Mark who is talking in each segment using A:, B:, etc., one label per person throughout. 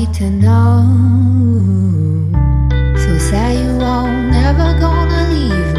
A: need to know. So say you won't, never gonna leave.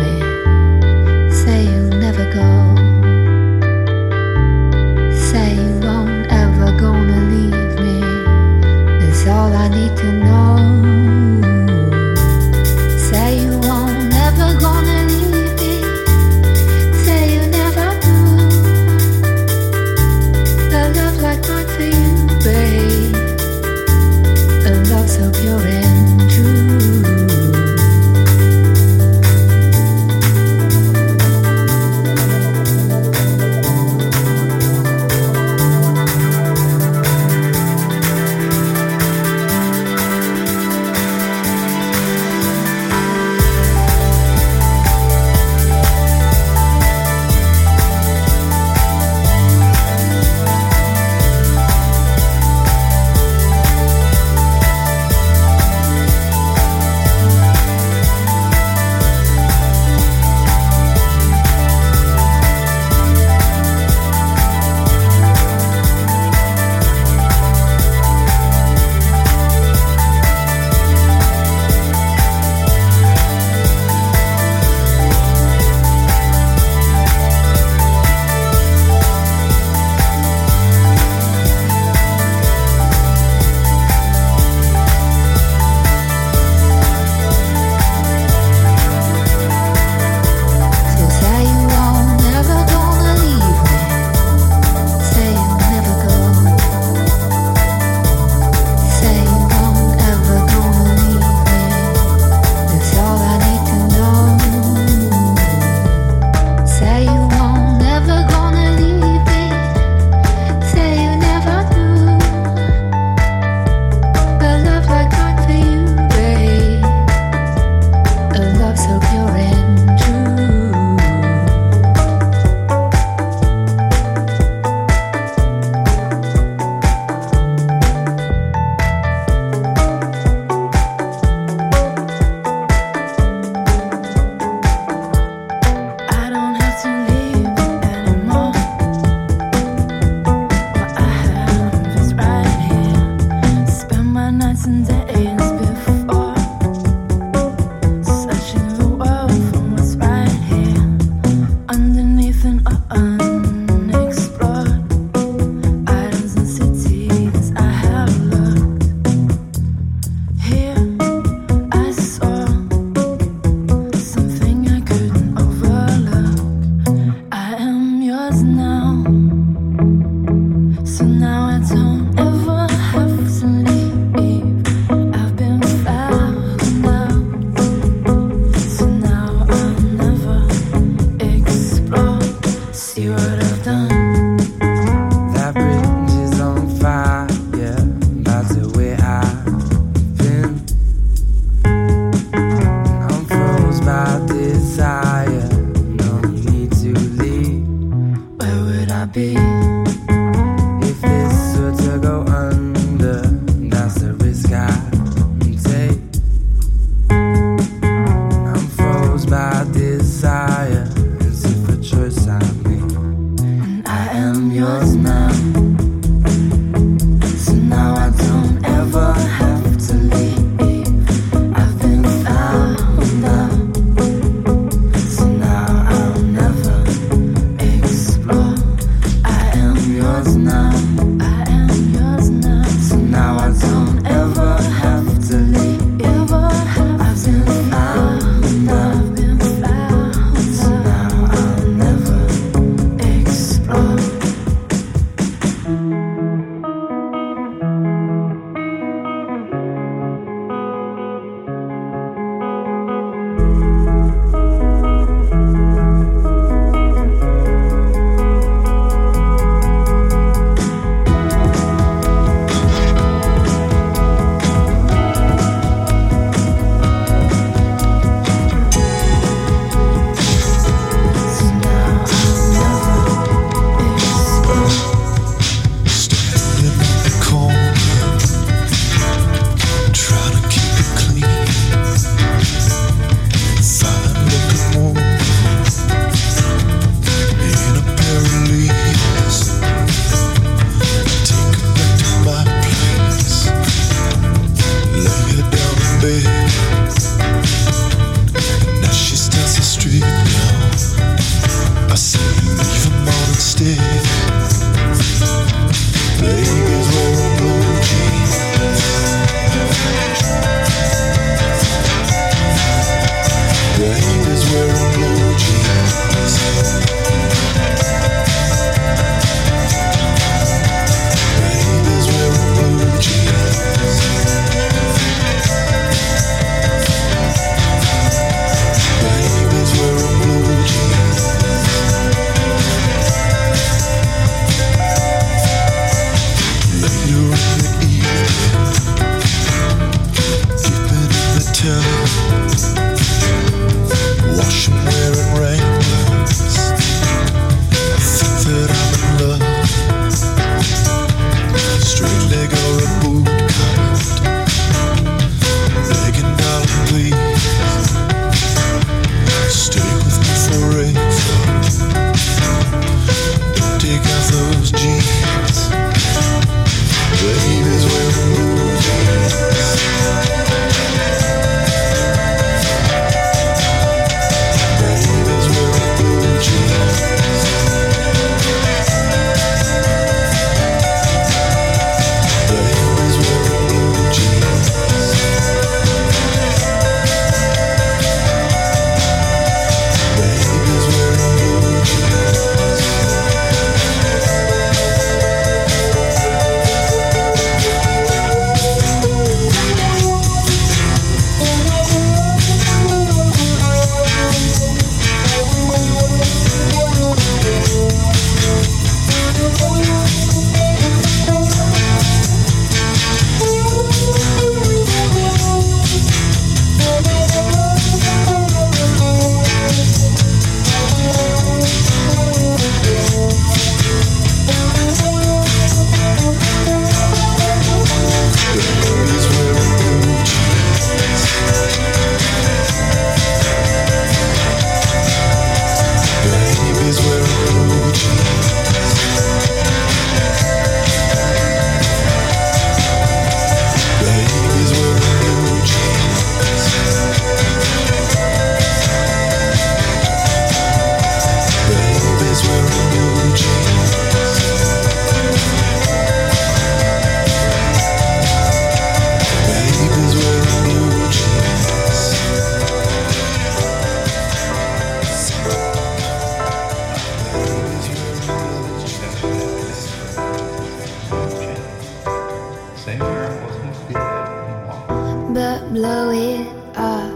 B: up,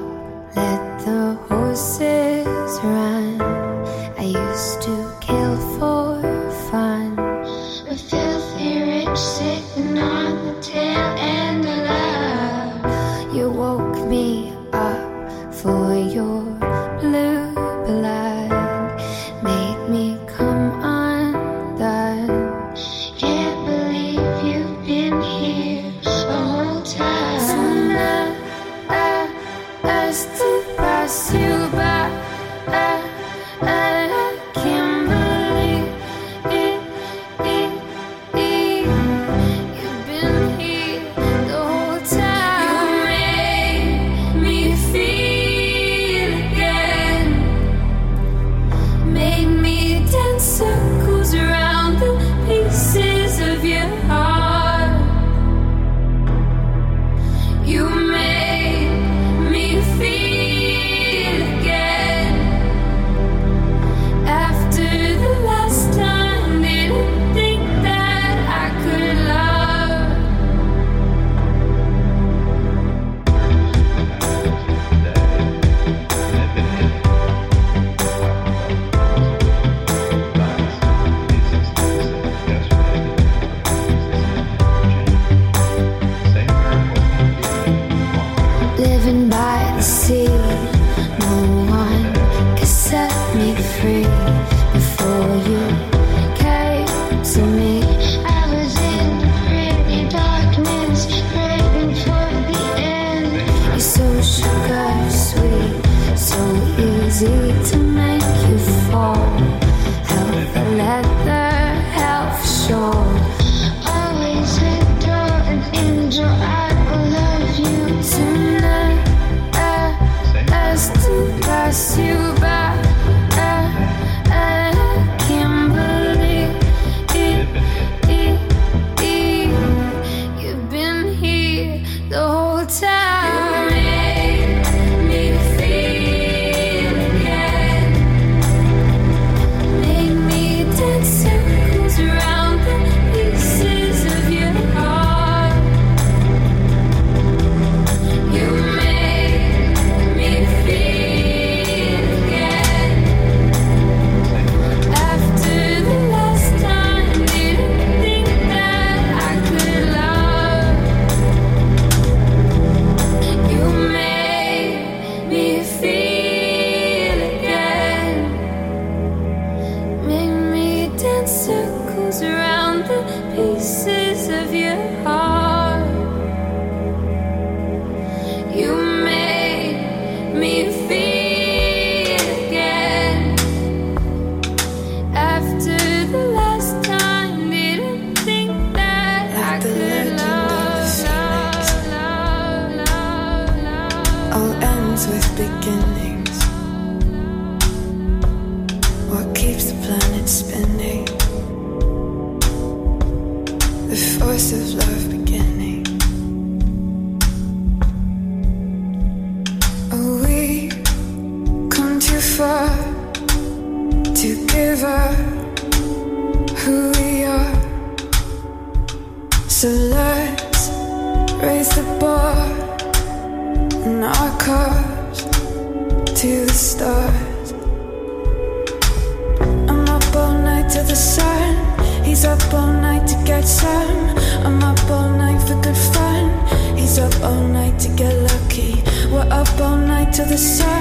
B: let the horses run. I used to kill for fun.
C: With filthy rich sitting on the tail end.
D: the sun.